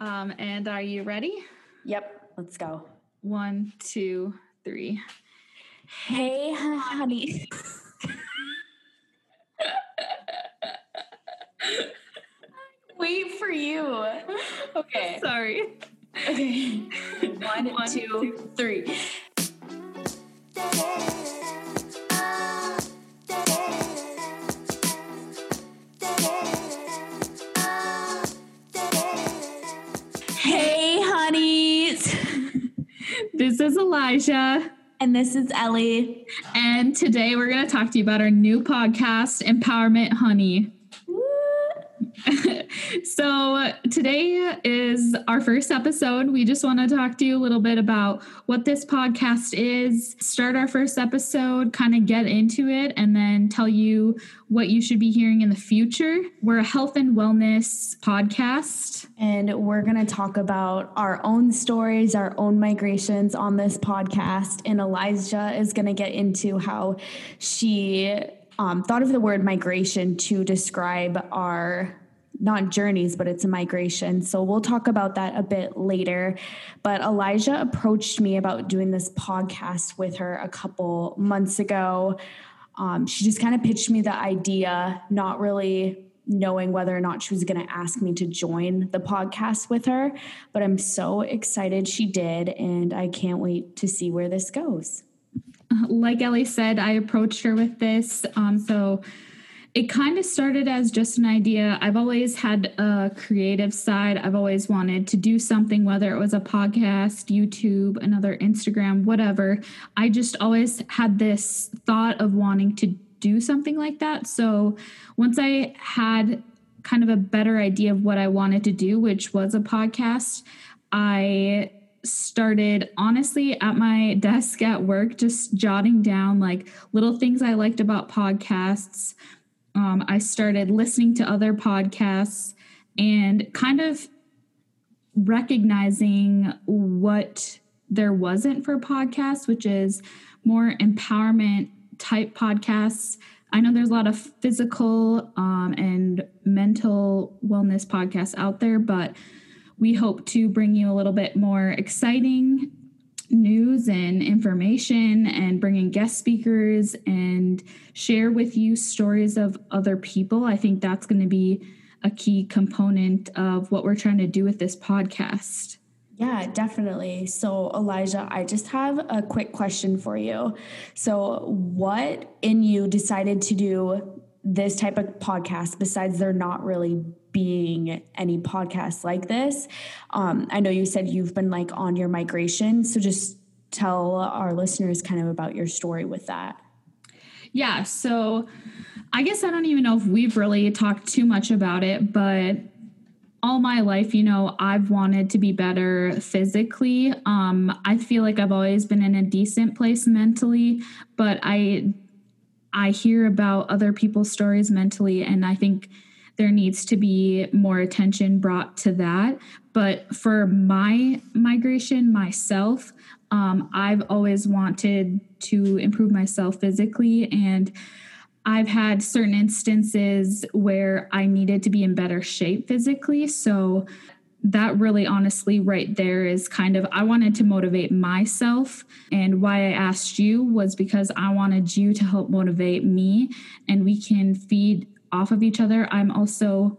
Um, and are you ready? Yep, let's go. One, two, three. Hey, honey. Wait for you. Okay. Sorry. Okay. One, One, two, two. three. This is Elijah. And this is Ellie. And today we're going to talk to you about our new podcast, Empowerment Honey. So today is our first episode. We just want to talk to you a little bit about what this podcast is, start our first episode, kind of get into it, and then tell you what you should be hearing in the future. We're a health and wellness podcast. And we're going to talk about our own stories, our own migrations on this podcast. And Elijah is going to get into how she um, thought of the word migration to describe our not journeys, but it's a migration. So we'll talk about that a bit later. But Elijah approached me about doing this podcast with her a couple months ago. Um, she just kind of pitched me the idea, not really knowing whether or not she was going to ask me to join the podcast with her. But I'm so excited she did, and I can't wait to see where this goes. Like Ellie said, I approached her with this. Um, so it kind of started as just an idea. I've always had a creative side. I've always wanted to do something, whether it was a podcast, YouTube, another Instagram, whatever. I just always had this thought of wanting to do something like that. So once I had kind of a better idea of what I wanted to do, which was a podcast, I started honestly at my desk at work, just jotting down like little things I liked about podcasts um, I started listening to other podcasts and kind of recognizing what there wasn't for podcasts, which is more empowerment type podcasts. I know there's a lot of physical um, and mental wellness podcasts out there, but we hope to bring you a little bit more exciting news and information and bring in guest speakers and share with you stories of other people. I think that's going to be a key component of what we're trying to do with this podcast. Yeah, definitely. So, Elijah, I just have a quick question for you. So, what in you decided to do this type of podcast besides there not really being any podcasts like this? Um, I know you said you've been like on your migration. So, just tell our listeners kind of about your story with that. Yeah. So, I guess I don't even know if we've really talked too much about it, but all my life, you know, I've wanted to be better physically. Um, I feel like I've always been in a decent place mentally, but I I hear about other people's stories mentally, and I think there needs to be more attention brought to that. But for my migration myself, um, I've always wanted to improve myself physically and I've had certain instances where I needed to be in better shape physically. So that really honestly right there is kind of I wanted to motivate myself and why I asked you was because I wanted you to help motivate me and we can feed off of each other. I'm also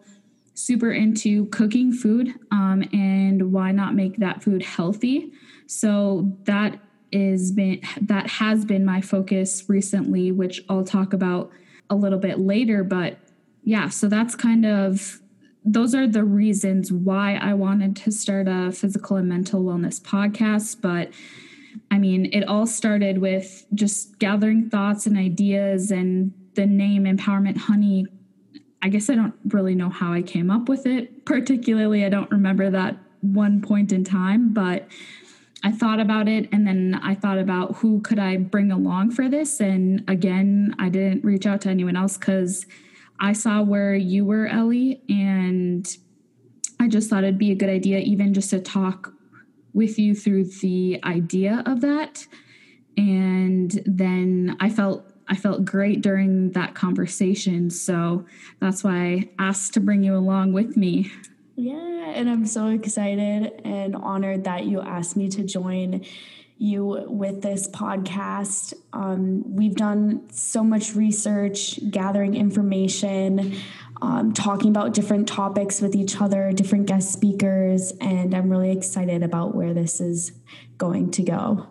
super into cooking food um, and why not make that food healthy. So that is been that has been my focus recently, which I'll talk about a little bit later. But yeah, so that's kind of those are the reasons why I wanted to start a physical and mental wellness podcast. But I mean, it all started with just gathering thoughts and ideas, and the name Empowerment Honey. I guess I don't really know how I came up with it, particularly. I don't remember that one point in time, but I thought about it and then I thought about who could I bring along for this. And again, I didn't reach out to anyone else because I saw where you were, Ellie, and I just thought it'd be a good idea, even just to talk with you through the idea of that. And then I felt I felt great during that conversation. So that's why I asked to bring you along with me. Yeah, and I'm so excited and honored that you asked me to join you with this podcast. Um, we've done so much research, gathering information, um, talking about different topics with each other, different guest speakers, and I'm really excited about where this is going to go.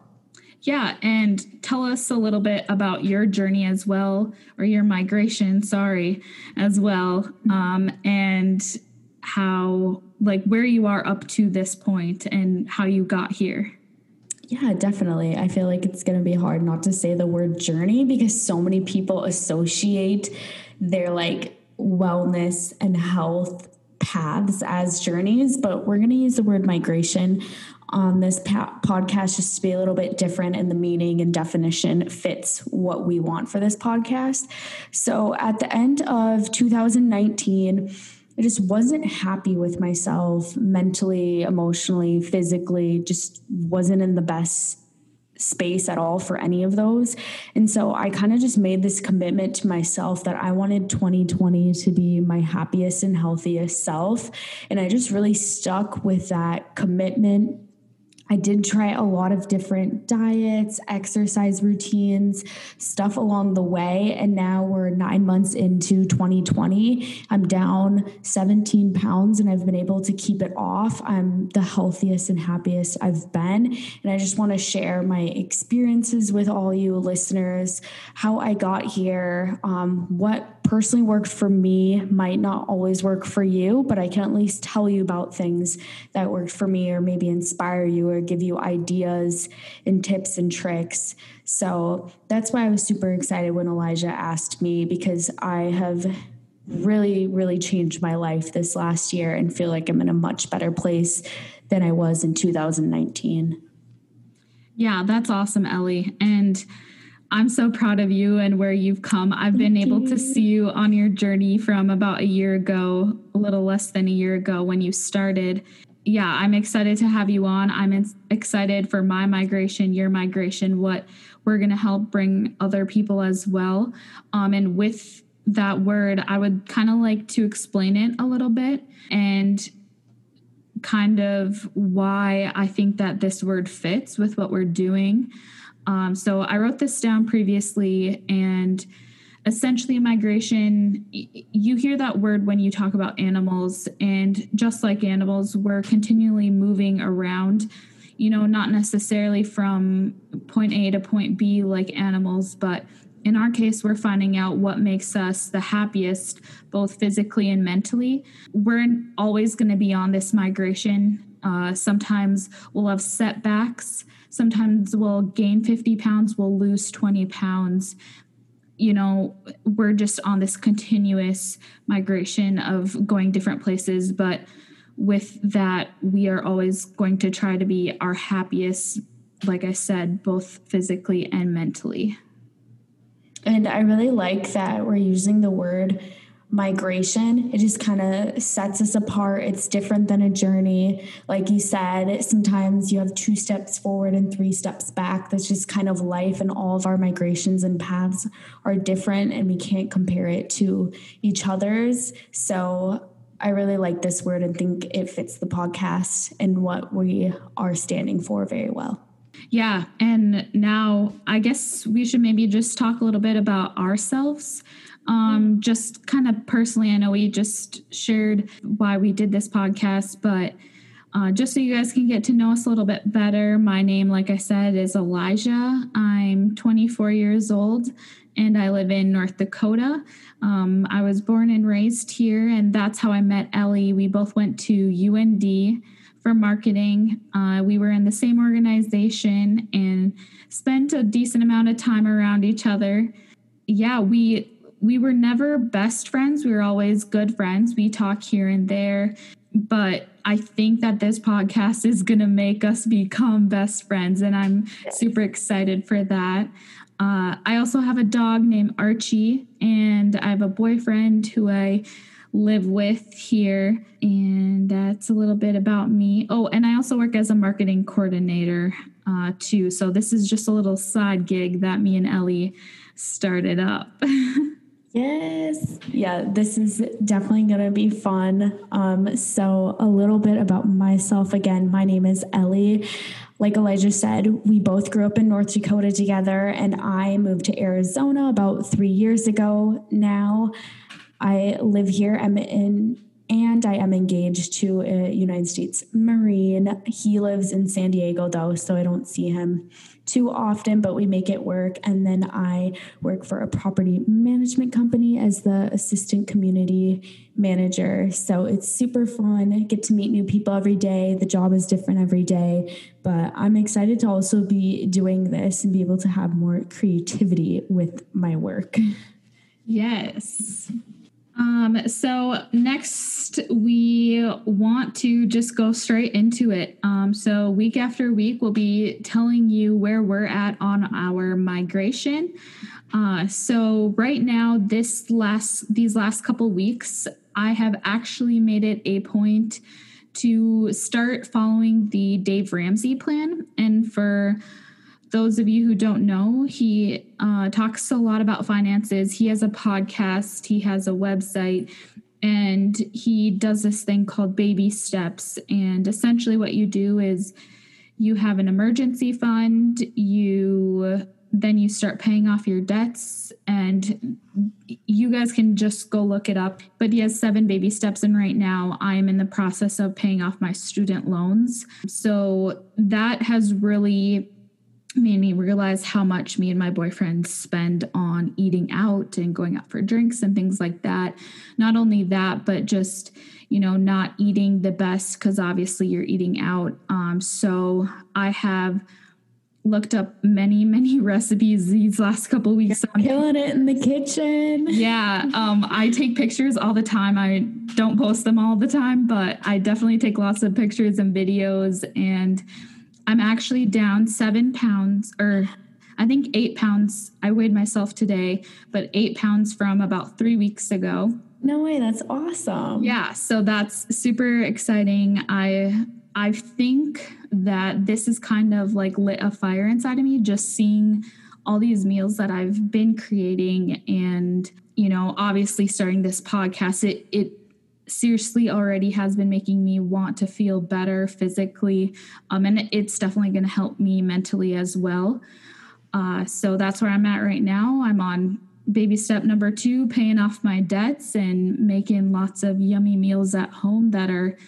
Yeah, and tell us a little bit about your journey as well, or your migration, sorry, as well, um, and how, like, where you are up to this point and how you got here. Yeah, definitely. I feel like it's going to be hard not to say the word journey because so many people associate their like wellness and health paths as journeys, but we're going to use the word migration on this podcast just to be a little bit different and the meaning and definition fits what we want for this podcast. So at the end of 2019, I just wasn't happy with myself mentally, emotionally, physically, just wasn't in the best space at all for any of those. And so I kind of just made this commitment to myself that I wanted 2020 to be my happiest and healthiest self. And I just really stuck with that commitment I did try a lot of different diets, exercise routines, stuff along the way. And now we're nine months into 2020. I'm down 17 pounds and I've been able to keep it off. I'm the healthiest and happiest I've been. And I just want to share my experiences with all you listeners, how I got here, um, what personally worked for me might not always work for you, but I can at least tell you about things that worked for me or maybe inspire you or give you ideas and tips and tricks. So that's why I was super excited when Elijah asked me because I have really, really changed my life this last year and feel like I'm in a much better place than I was in 2019. Yeah, that's awesome, Ellie. And I'm so proud of you and where you've come. I've been able you. to see you on your journey from about a year ago, a little less than a year ago when you started. Yeah, I'm excited to have you on. I'm excited for my migration, your migration, what we're going to help bring other people as well. Um, and with that word, I would kind of like to explain it a little bit and kind of why I think that this word fits with what we're doing. Um, so I wrote this down previously, and essentially, migration, you hear that word when you talk about animals, and just like animals, we're continually moving around, you know, not necessarily from point A to point B like animals, but in our case, we're finding out what makes us the happiest, both physically and mentally. We're always going to be on this migration. Uh, sometimes we'll have setbacks sometimes we'll gain 50 pounds, we'll lose 20 pounds. You know, we're just on this continuous migration of going different places. But with that, we are always going to try to be our happiest, like I said, both physically and mentally. And I really like that we're using the word migration. It just kind of sets us apart. It's different than a journey. Like you said, sometimes you have two steps forward and three steps back. That's just kind of life, and all of our migrations and paths are different, and we can't compare it to each other's. So, I really like this word and think it fits the podcast and what we are standing for very well. Yeah. And now I guess we should maybe just talk a little bit about ourselves. Um, just kind of personally, I know we just shared why we did this podcast, but uh, just so you guys can get to know us a little bit better, my name, like I said, is Elijah. I'm 24 years old and I live in North Dakota. Um, I was born and raised here, and that's how I met Ellie. We both went to UND for marketing. Uh, we were in the same organization and spent a decent amount of time around each other. Yeah, we we were never best friends. We were always good friends. We talk here and there. But I think that this podcast is going to make us become best friends. And I'm super excited for that. Uh, I also have a dog named Archie, and I have a boyfriend who I live with here. And that's a little bit about me. Oh, and I also work as a marketing coordinator uh, too. So this is just a little side gig that me and Ellie started up. Yes. Yeah, this is definitely going to be fun. Um, so, a little bit about myself again. My name is Ellie. Like Elijah said, we both grew up in North Dakota together, and I moved to Arizona about three years ago now. I live here. I'm in and I am engaged to a United States Marine. He lives in San Diego though, so I don't see him too often, but we make it work. And then I work for a property management company as the assistant community manager. So it's super fun. I get to meet new people every day. The job is different every day, but I'm excited to also be doing this and be able to have more creativity with my work. Yes. Um, so next we want to just go straight into it. Um, so week after week, we'll be telling you where we're at on our migration. Uh, so right now, this last these last couple weeks, I have actually made it a point to start following the Dave Ramsey plan, and for those of you who don't know, he uh, talks a lot about finances. He has a podcast, he has a website, and he does this thing called baby steps. And essentially, what you do is you have an emergency fund, you then you start paying off your debts and you guys can just go look it up but he has seven baby steps and right now i'm in the process of paying off my student loans so that has really made me realize how much me and my boyfriend spend on eating out and going out for drinks and things like that. Not only that, but just, you know, not eating the best because obviously you're eating out. Um, so I have looked up many many recipes these last couple weeks You're killing it in the kitchen yeah um i take pictures all the time i don't post them all the time but i definitely take lots of pictures and videos and I'm actually down seven pounds, or I think eight pounds. I weighed myself today, but eight pounds from about three weeks ago. No way, that's awesome. Yeah, so that's super exciting. I I think that this is kind of like lit a fire inside of me just seeing all these meals that I've been creating and you know obviously starting this podcast it it seriously already has been making me want to feel better physically. Um, and it's definitely going to help me mentally as well. Uh, so that's where I'm at right now. I'm on baby step number two, paying off my debts and making lots of yummy meals at home that are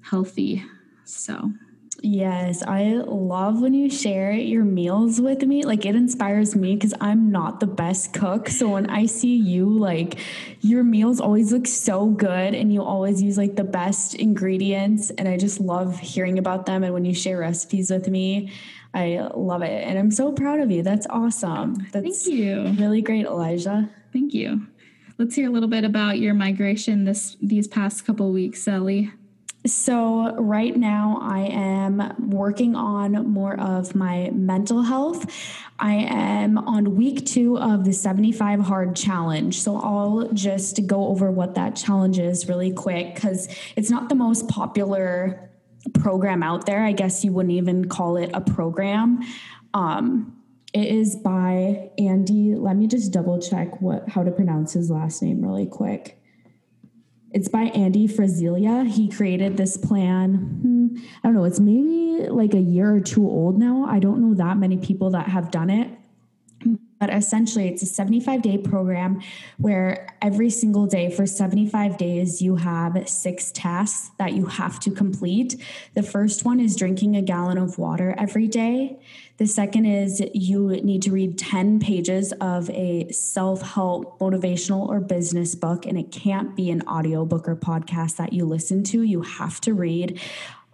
healthy. So Yes, I love when you share your meals with me. Like it inspires me because I'm not the best cook. So when I see you, like your meals always look so good and you always use like the best ingredients. And I just love hearing about them. And when you share recipes with me, I love it. And I'm so proud of you. That's awesome. That's Thank you. Really great, Elijah. Thank you. Let's hear a little bit about your migration this these past couple weeks, Ellie. So, right now, I am working on more of my mental health. I am on week two of the 75 Hard Challenge. So, I'll just go over what that challenge is really quick because it's not the most popular program out there. I guess you wouldn't even call it a program. Um, it is by Andy. Let me just double check what how to pronounce his last name really quick. It's by Andy Frisella. He created this plan. Hmm, I don't know, it's maybe like a year or two old now. I don't know that many people that have done it. But essentially, it's a 75 day program where every single day for 75 days, you have six tasks that you have to complete. The first one is drinking a gallon of water every day. The second is you need to read 10 pages of a self help, motivational, or business book, and it can't be an audiobook or podcast that you listen to. You have to read.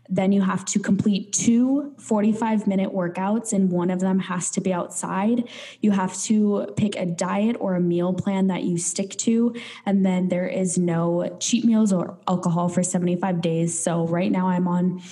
Then you have to complete two 45 minute workouts, and one of them has to be outside. You have to pick a diet or a meal plan that you stick to. And then there is no cheat meals or alcohol for 75 days. So right now I'm on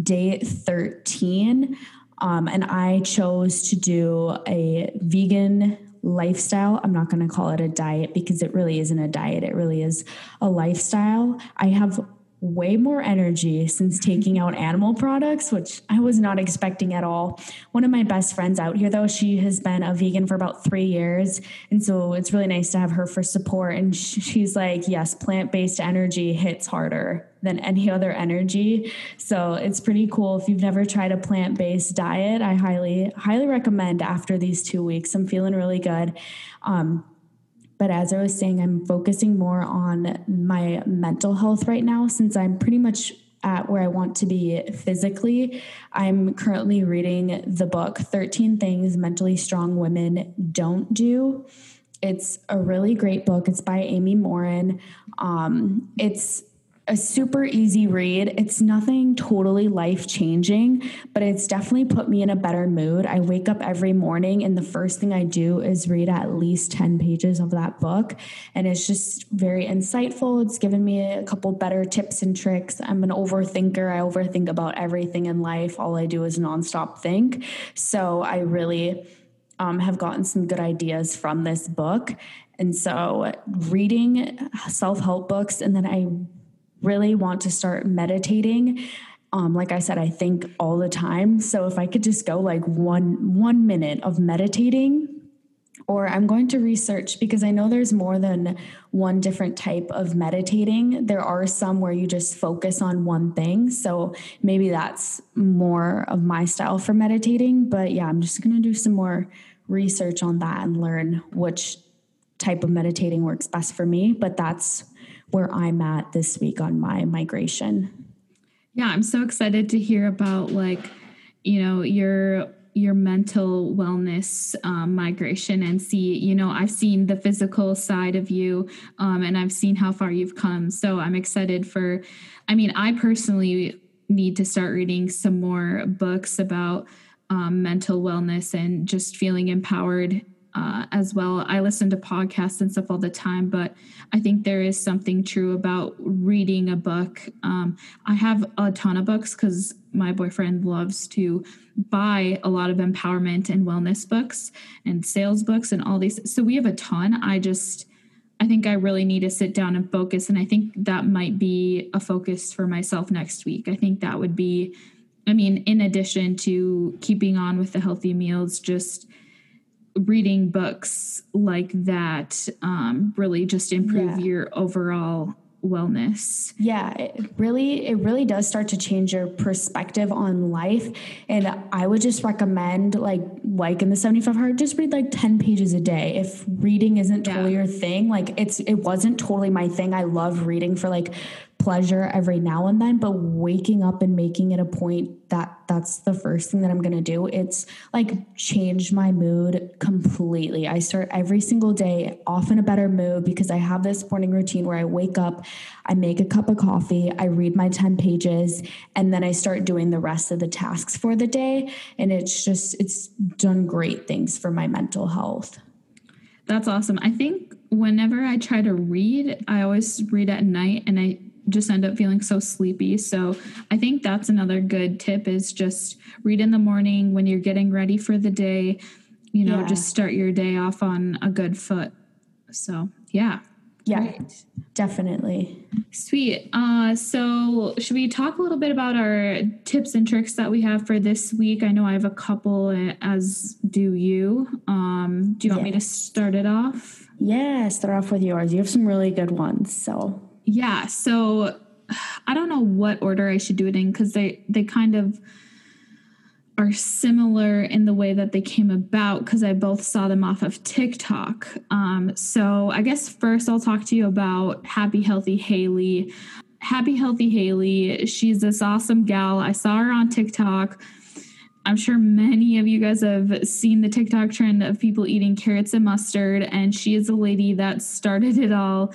day 13. Um, and I chose to do a vegan lifestyle. I'm not going to call it a diet because it really isn't a diet, it really is a lifestyle. I have way more energy since taking out animal products, which I was not expecting at all. One of my best friends out here, though, she has been a vegan for about three years. And so it's really nice to have her for support. And she's like, yes, plant based energy hits harder than any other energy. So it's pretty cool. If you've never tried a plant based diet, I highly, highly recommend after these two weeks. I'm feeling really good. Um, but as I was saying, I'm focusing more on my mental health right now since I'm pretty much at where I want to be physically. I'm currently reading the book 13 Things Mentally Strong Women Don't Do. It's a really great book. It's by Amy Morin. Um, it's a super easy read. It's nothing totally life changing, but it's definitely put me in a better mood. I wake up every morning and the first thing I do is read at least 10 pages of that book. And it's just very insightful. It's given me a couple better tips and tricks. I'm an overthinker. I overthink about everything in life. All I do is nonstop think. So I really um, have gotten some good ideas from this book. And so reading self help books, and then I really want to start meditating um, like I said, I think all the time. So if I could just go like one one minute of meditating, or I'm going to research because I know there's more than one different type of meditating. There are some where you just focus on one thing. So maybe that's more of my style for meditating. But yeah, I'm just going to do some more research on that and learn which type of meditating works best for me. But that's where I'm at this week on my migration. Yeah, I'm so excited to hear about like, you know, your your mental wellness um, migration and see you know i've seen the physical side of you um, and i've seen how far you've come so i'm excited for i mean i personally need to start reading some more books about um, mental wellness and just feeling empowered uh, as well. I listen to podcasts and stuff all the time, but I think there is something true about reading a book. Um, I have a ton of books because my boyfriend loves to buy a lot of empowerment and wellness books and sales books and all these. So we have a ton. I just, I think I really need to sit down and focus. And I think that might be a focus for myself next week. I think that would be, I mean, in addition to keeping on with the healthy meals, just reading books like that um, really just improve yeah. your overall wellness yeah it really it really does start to change your perspective on life and i would just recommend like like in the 75 hard just read like 10 pages a day if reading isn't totally yeah. your thing like it's it wasn't totally my thing i love reading for like pleasure every now and then, but waking up and making it a point that that's the first thing that I'm going to do. It's like changed my mood completely. I start every single day off in a better mood because I have this morning routine where I wake up, I make a cup of coffee, I read my 10 pages, and then I start doing the rest of the tasks for the day. And it's just, it's done great things for my mental health. That's awesome. I think whenever I try to read, I always read at night and I just end up feeling so sleepy. So I think that's another good tip is just read in the morning when you're getting ready for the day, you know, yeah. just start your day off on a good foot. So, yeah. Yeah, definitely. Sweet. Uh, so, should we talk a little bit about our tips and tricks that we have for this week? I know I have a couple, uh, as do you. Um, do you want yes. me to start it off? Yeah, start off with yours. You have some really good ones. So, yeah. So I don't know what order I should do it in because they they kind of are similar in the way that they came about because I both saw them off of TikTok. Um, so I guess first I'll talk to you about Happy Healthy Haley. Happy Healthy Haley, she's this awesome gal. I saw her on TikTok. I'm sure many of you guys have seen the TikTok trend of people eating carrots and mustard, and she is a lady that started it all.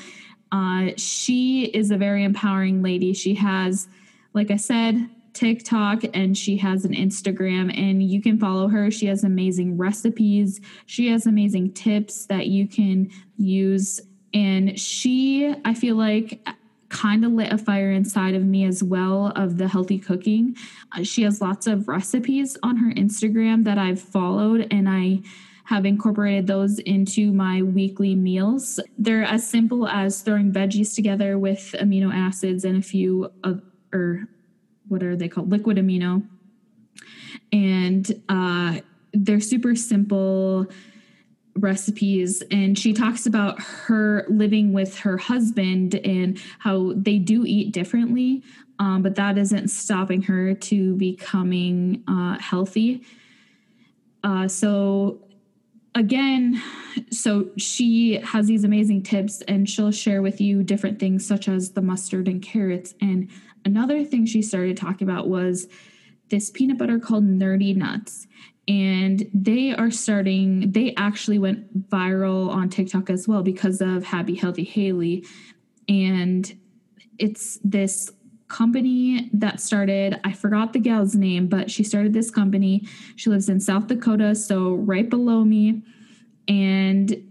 Uh, she is a very empowering lady. She has, like I said, TikTok and she has an Instagram, and you can follow her. She has amazing recipes, she has amazing tips that you can use. And she, I feel like, kind of lit a fire inside of me as well of the healthy cooking. Uh, she has lots of recipes on her Instagram that I've followed, and I have incorporated those into my weekly meals. They're as simple as throwing veggies together with amino acids and a few of, or what are they called? Liquid amino. And uh, they're super simple recipes and she talks about her living with her husband and how they do eat differently um, but that isn't stopping her to becoming uh, healthy uh, so again so she has these amazing tips and she'll share with you different things such as the mustard and carrots. And another thing she started talking about was this peanut butter called nerdy nuts. And they are starting they actually went viral on tiktok as well because of happy healthy haley. And it's this company that started i forgot the gal's name but she started this company. She lives in south dakota so right below me. And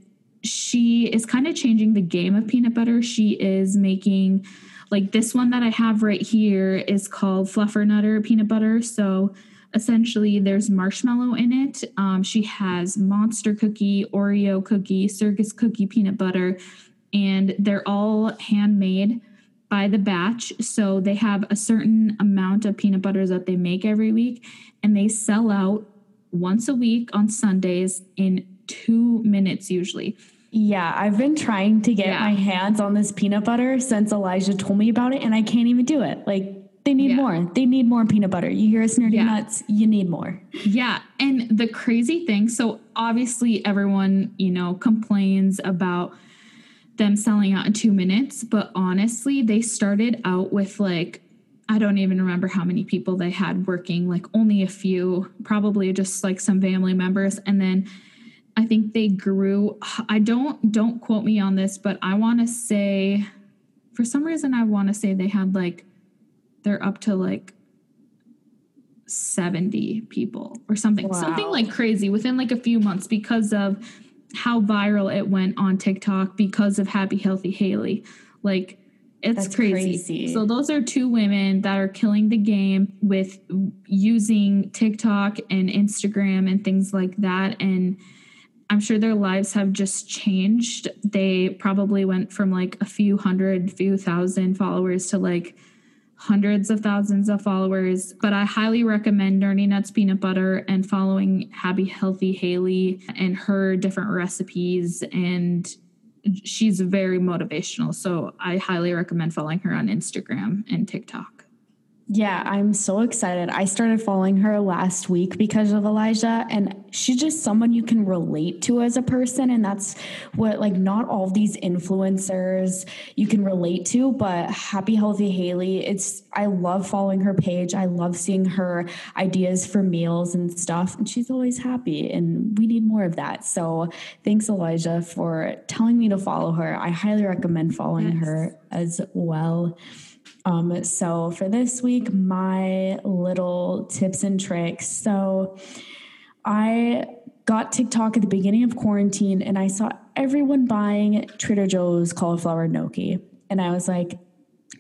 she is kind of changing the game of peanut butter. She is making like this one that i have right here is called Fluffer Nutter peanut butter. So essentially there's marshmallow in it. Um, she has monster cookie, Oreo cookie, circus cookie, peanut butter, and they're all handmade by the batch. So they have a certain amount of peanut butters that they make every week, and they sell out once a week on Sundays in two minutes usually. Yeah, I've been trying to get yeah. my hands on this peanut butter since Elijah told me about it, and I can't even do it. Like, they need yeah. more. They need more peanut butter. You hear us nerdy yeah. nuts, you need more. Yeah. And the crazy thing, so obviously everyone, you know, complains about them selling out in two minutes, but honestly, they started out with like I don't even remember how many people they had working, like only a few, probably just like some family members. And then I think they grew. I don't don't quote me on this, but I want to say for some reason I want to say they had like they're up to like 70 people or something wow. something like crazy within like a few months because of how viral it went on TikTok because of Happy Healthy Haley like it's crazy. crazy. So those are two women that are killing the game with using TikTok and Instagram and things like that and I'm sure their lives have just changed. They probably went from like a few hundred, few thousand followers to like hundreds of thousands of followers. But I highly recommend Nerdy Nuts Peanut Butter and following Happy Healthy Haley and her different recipes. And she's very motivational. So I highly recommend following her on Instagram and TikTok. Yeah, I'm so excited. I started following her last week because of Elijah, and she's just someone you can relate to as a person. And that's what, like, not all these influencers you can relate to, but Happy Healthy Haley, it's, I love following her page. I love seeing her ideas for meals and stuff, and she's always happy, and we need more of that. So thanks, Elijah, for telling me to follow her. I highly recommend following yes. her as well. Um, so for this week, my little tips and tricks. So I got TikTok at the beginning of quarantine and I saw everyone buying Trader Joe's cauliflower gnocchi. And I was like,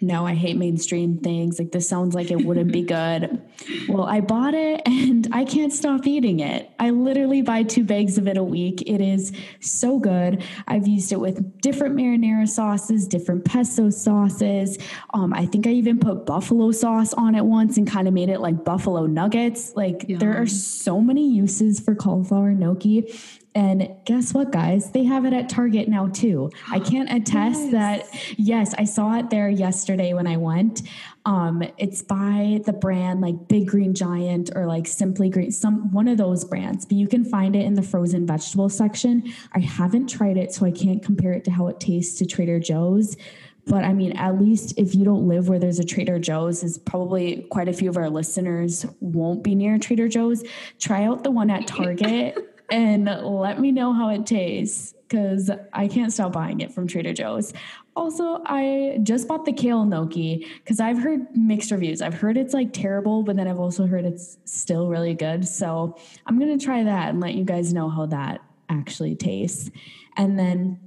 no, I hate mainstream things. Like this sounds like it wouldn't be good. Well, I bought it and I can't stop eating it. I literally buy two bags of it a week. It is so good. I've used it with different marinara sauces, different pesto sauces. Um, I think I even put buffalo sauce on it once and kind of made it like buffalo nuggets. Like there are so many uses for cauliflower gnocchi. And guess what, guys? They have it at Target now too. I can't attest yes. that. Yes, I saw it there yesterday when I went. Um, it's by the brand like Big Green Giant or like Simply Green, some one of those brands. But you can find it in the frozen vegetable section. I haven't tried it, so I can't compare it to how it tastes to Trader Joe's. But I mean, at least if you don't live where there's a Trader Joe's, is probably quite a few of our listeners won't be near Trader Joe's. Try out the one at Target and let me know how it tastes because I can't stop buying it from Trader Joe's. Also, I just bought the kale gnocchi because I've heard mixed reviews. I've heard it's like terrible, but then I've also heard it's still really good. So I'm going to try that and let you guys know how that actually tastes. And then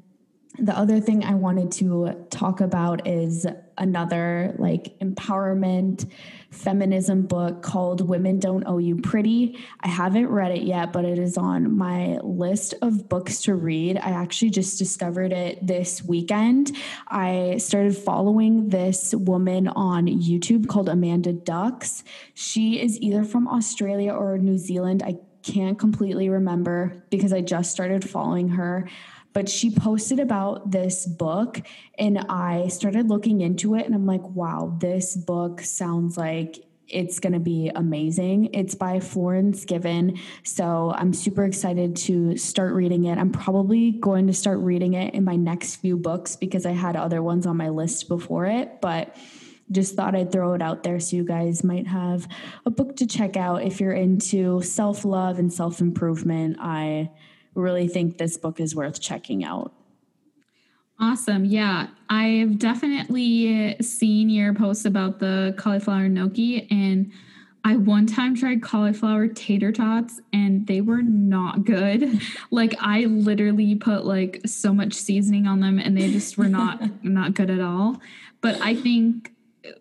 the other thing I wanted to talk about is another like empowerment feminism book called Women Don't Owe You Pretty. I haven't read it yet, but it is on my list of books to read. I actually just discovered it this weekend. I started following this woman on YouTube called Amanda Ducks. She is either from Australia or New Zealand. I can't completely remember because I just started following her but she posted about this book and I started looking into it and I'm like, wow, this book sounds like it's going to be amazing. It's by Florence Given. So I'm super excited to start reading it. I'm probably going to start reading it in my next few books because I had other ones on my list before it. But just thought I'd throw it out there so you guys might have a book to check out if you're into self love and self improvement. I really think this book is worth checking out. Awesome. Yeah. I've definitely seen your posts about the cauliflower gnocchi and I one time tried cauliflower tater tots and they were not good. like I literally put like so much seasoning on them and they just were not not good at all. But I think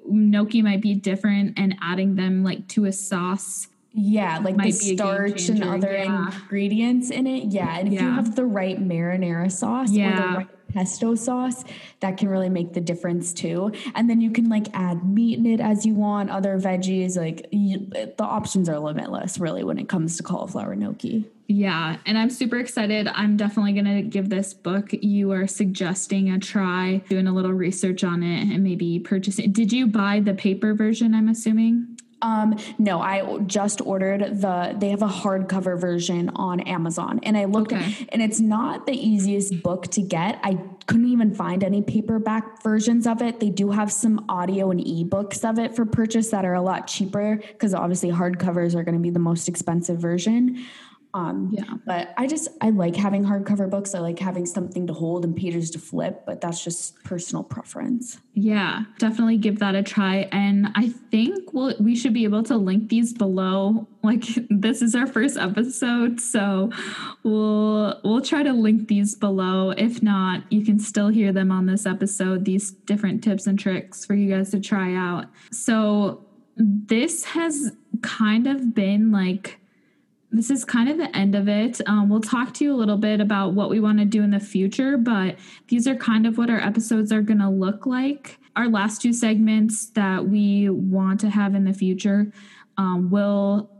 gnocchi might be different and adding them like to a sauce yeah, like the starch and other yeah. ingredients in it. Yeah. And if yeah. you have the right marinara sauce yeah. or the right pesto sauce, that can really make the difference too. And then you can like add meat in it as you want, other veggies. Like you, the options are limitless, really, when it comes to cauliflower gnocchi. Yeah, and I'm super excited. I'm definitely going to give this book you are suggesting a try, doing a little research on it and maybe purchasing. Did you buy the paper version, I'm assuming? Um, no, I just ordered the they have a hardcover version on Amazon and I looked okay. at, and it's not the easiest book to get. I couldn't even find any paperback versions of it. They do have some audio and ebooks of it for purchase that are a lot cheaper because obviously hardcovers are going to be the most expensive version. Um, yeah. But I just I like having hardcover books. I like having something to hold and pages to flip. But that's just personal preference. Yeah, definitely give that a try. And I think we'll we should be able to link these below. Like this is our first episode, so we'll we'll try to link these below. If not, you can still hear them on this episode. These different tips and tricks for you guys to try out. So this has kind of been like this is kind of the end of it. Um, we'll talk to you a little bit about what we want to do in the future, but these are kind of what our episodes are going to look like. Our last two segments that we want to have in the future um, will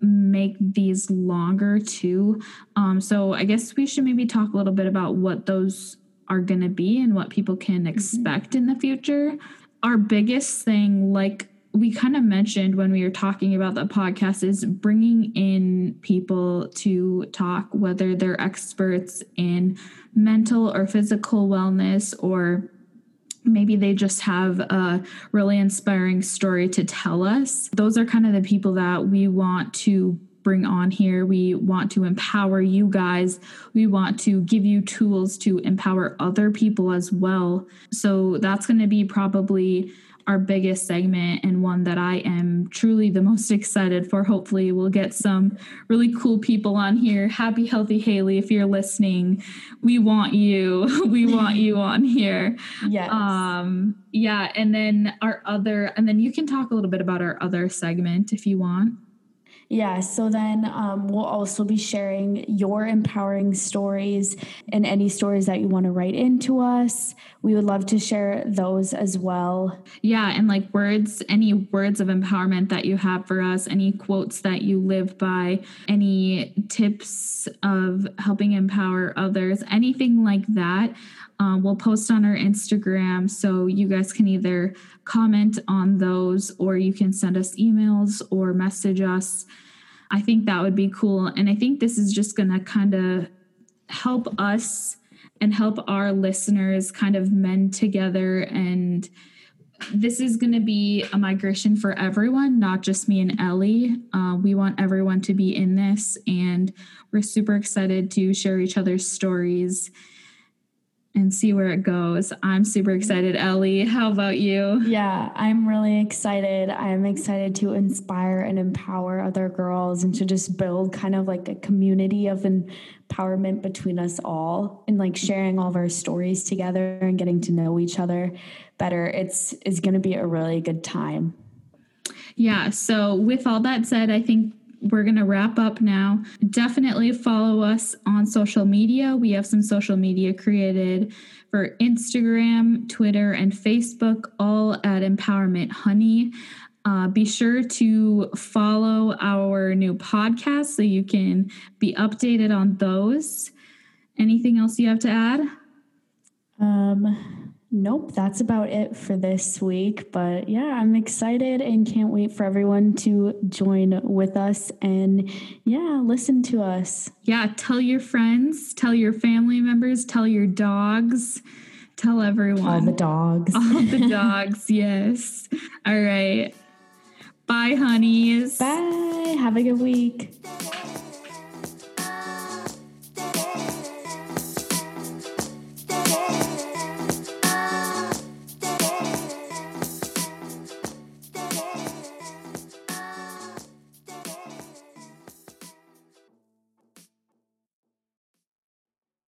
make these longer too. Um, so I guess we should maybe talk a little bit about what those are going to be and what people can mm-hmm. expect mm-hmm. in the future. Our biggest thing, like we kind of mentioned when we were talking about the podcast is bringing in people to talk, whether they're experts in mental or physical wellness, or maybe they just have a really inspiring story to tell us. Those are kind of the people that we want to bring on here. We want to empower you guys. We want to give you tools to empower other people as well. So that's going to be probably our biggest segment and one that I am truly the most excited for. Hopefully, we'll get some really cool people on here. Happy Healthy Haley, if you're listening, we want you. we want you on here. Yes. Um, yeah. And then our other, and then you can talk a little bit about our other segment if you want. Yeah, so then um, we'll also be sharing your empowering stories and any stories that you want to write into us. We would love to share those as well. Yeah, and like words, any words of empowerment that you have for us, any quotes that you live by, any tips of helping empower others, anything like that. Um, we'll post on our Instagram so you guys can either comment on those or you can send us emails or message us. I think that would be cool. And I think this is just going to kind of help us and help our listeners kind of mend together. And this is going to be a migration for everyone, not just me and Ellie. Uh, we want everyone to be in this, and we're super excited to share each other's stories and see where it goes. I'm super excited, Ellie. How about you? Yeah, I'm really excited. I'm excited to inspire and empower other girls and to just build kind of like a community of empowerment between us all and like sharing all of our stories together and getting to know each other better. It's is going to be a really good time. Yeah, so with all that said, I think we're going to wrap up now. Definitely follow us on social media. We have some social media created for Instagram, Twitter, and Facebook, all at Empowerment Honey. Uh, be sure to follow our new podcast so you can be updated on those. Anything else you have to add? Um, Nope, that's about it for this week. But yeah, I'm excited and can't wait for everyone to join with us and yeah, listen to us. Yeah, tell your friends, tell your family members, tell your dogs, tell everyone. All the dogs. All the dogs, yes. All right. Bye, honeys. Bye. Have a good week.